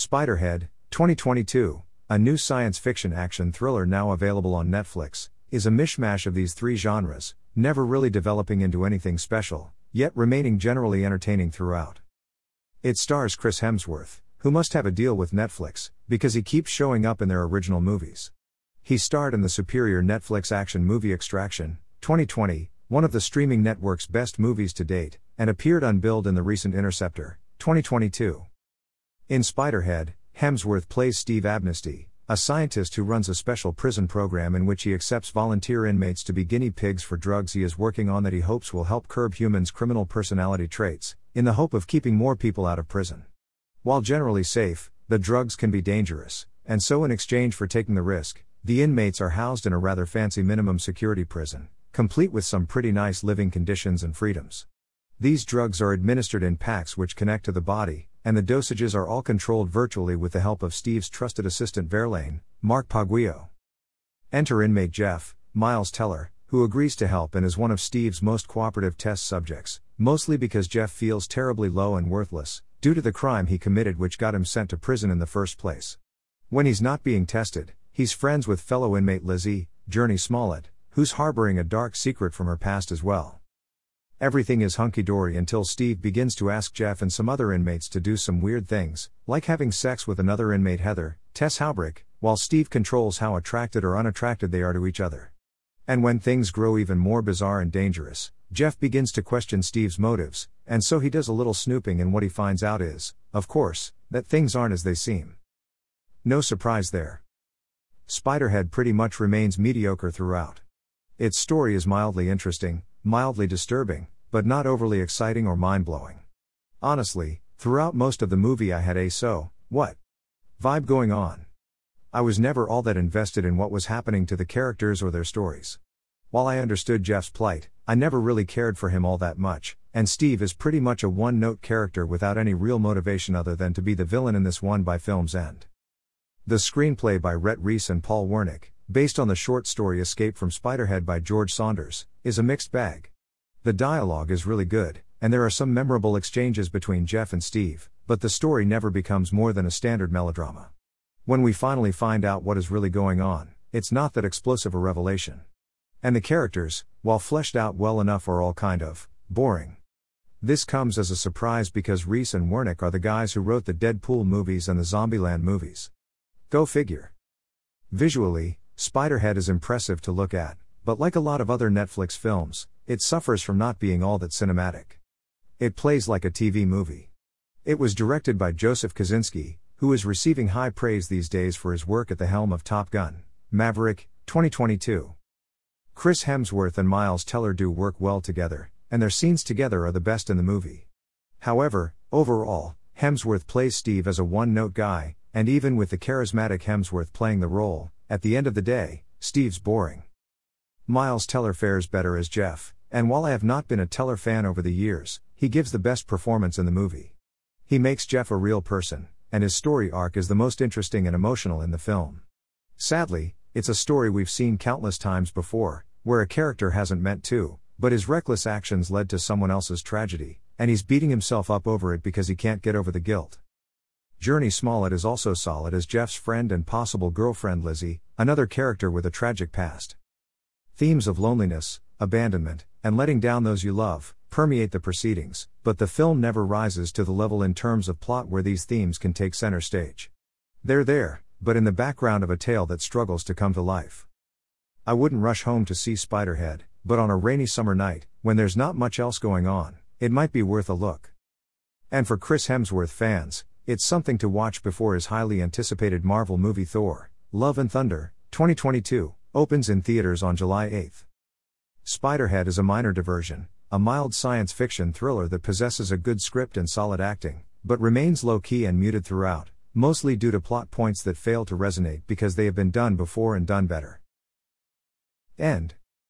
Spiderhead, 2022, a new science fiction action thriller now available on Netflix, is a mishmash of these three genres, never really developing into anything special, yet remaining generally entertaining throughout. It stars Chris Hemsworth, who must have a deal with Netflix, because he keeps showing up in their original movies. He starred in the superior Netflix action movie Extraction, 2020, one of the streaming network's best movies to date, and appeared unbilled in the recent Interceptor, 2022. In Spiderhead, Hemsworth plays Steve Abnesti, a scientist who runs a special prison program in which he accepts volunteer inmates to be guinea pigs for drugs he is working on that he hopes will help curb humans' criminal personality traits, in the hope of keeping more people out of prison. While generally safe, the drugs can be dangerous, and so in exchange for taking the risk, the inmates are housed in a rather fancy minimum security prison, complete with some pretty nice living conditions and freedoms. These drugs are administered in packs which connect to the body, and the dosages are all controlled virtually with the help of Steve's trusted assistant Verlaine, Mark Paguio. Enter inmate Jeff, Miles Teller, who agrees to help and is one of Steve's most cooperative test subjects, mostly because Jeff feels terribly low and worthless, due to the crime he committed which got him sent to prison in the first place. When he's not being tested, he's friends with fellow inmate Lizzie, Jurnee Smollett, who's harboring a dark secret from her past as well. Everything is hunky dory until Steve begins to ask Jeff and some other inmates to do some weird things, like having sex with another inmate Heather, Tess Haubrich, while Steve controls how attracted or unattracted they are to each other. And when things grow even more bizarre and dangerous, Jeff begins to question Steve's motives, and so he does a little snooping, and what he finds out is, of course, that things aren't as they seem. No surprise there. Spiderhead pretty much remains mediocre throughout. Its story is mildly interesting, mildly disturbing, but not overly exciting or mind blowing. Honestly, throughout most of the movie, I had a so, what vibe going on. I was never all that invested in what was happening to the characters or their stories. While I understood Jeff's plight, I never really cared for him all that much, and Steve is pretty much a one note character without any real motivation other than to be the villain in this one by film's end. The screenplay by Rhett Reese and Paul Wernick, based on the short story Escape from Spiderhead by George Saunders, is a mixed bag. The dialogue is really good, and there are some memorable exchanges between Jeff and Steve, but the story never becomes more than a standard melodrama. When we finally find out what is really going on, it's not that explosive a revelation. And the characters, while fleshed out well enough, are all kind of boring. This comes as a surprise because Reese and Wernick are the guys who wrote the Deadpool movies and the Zombieland movies. Go figure. Visually, Spiderhead is impressive to look at, but like a lot of other Netflix films, it suffers from not being all that cinematic. It plays like a TV movie. It was directed by Joseph Kosinski, who is receiving high praise these days for his work at the helm of Top Gun, Maverick, 2022. Chris Hemsworth and Miles Teller do work well together, and their scenes together are the best in the movie. However, overall, Hemsworth plays Steve as a one note guy, and even with the charismatic Hemsworth playing the role, at the end of the day, Steve's boring. Miles Teller fares better as Jeff, and while I have not been a Teller fan over the years, he gives the best performance in the movie. He makes Jeff a real person, and his story arc is the most interesting and emotional in the film. Sadly, it's a story we've seen countless times before, where a character hasn't meant to, but his reckless actions led to someone else's tragedy, and he's beating himself up over it because he can't get over the guilt. Jurnee Smollett is also solid as Jeff's friend and possible girlfriend Lizzie, another character with a tragic past. Themes of loneliness, abandonment, and letting down those you love permeate the proceedings, but the film never rises to the level in terms of plot where these themes can take center stage. They're there, but in the background of a tale that struggles to come to life. I wouldn't rush home to see Spiderhead, but on a rainy summer night, when there's not much else going on, it might be worth a look. And for Chris Hemsworth fans, it's something to watch before his highly anticipated Marvel movie Thor, Love and Thunder, 2022, opens in theaters on July 8. Spiderhead is a minor diversion, a mild science fiction thriller that possesses a good script and solid acting, but remains low key and muted throughout, mostly due to plot points that fail to resonate because they have been done before and done better. End.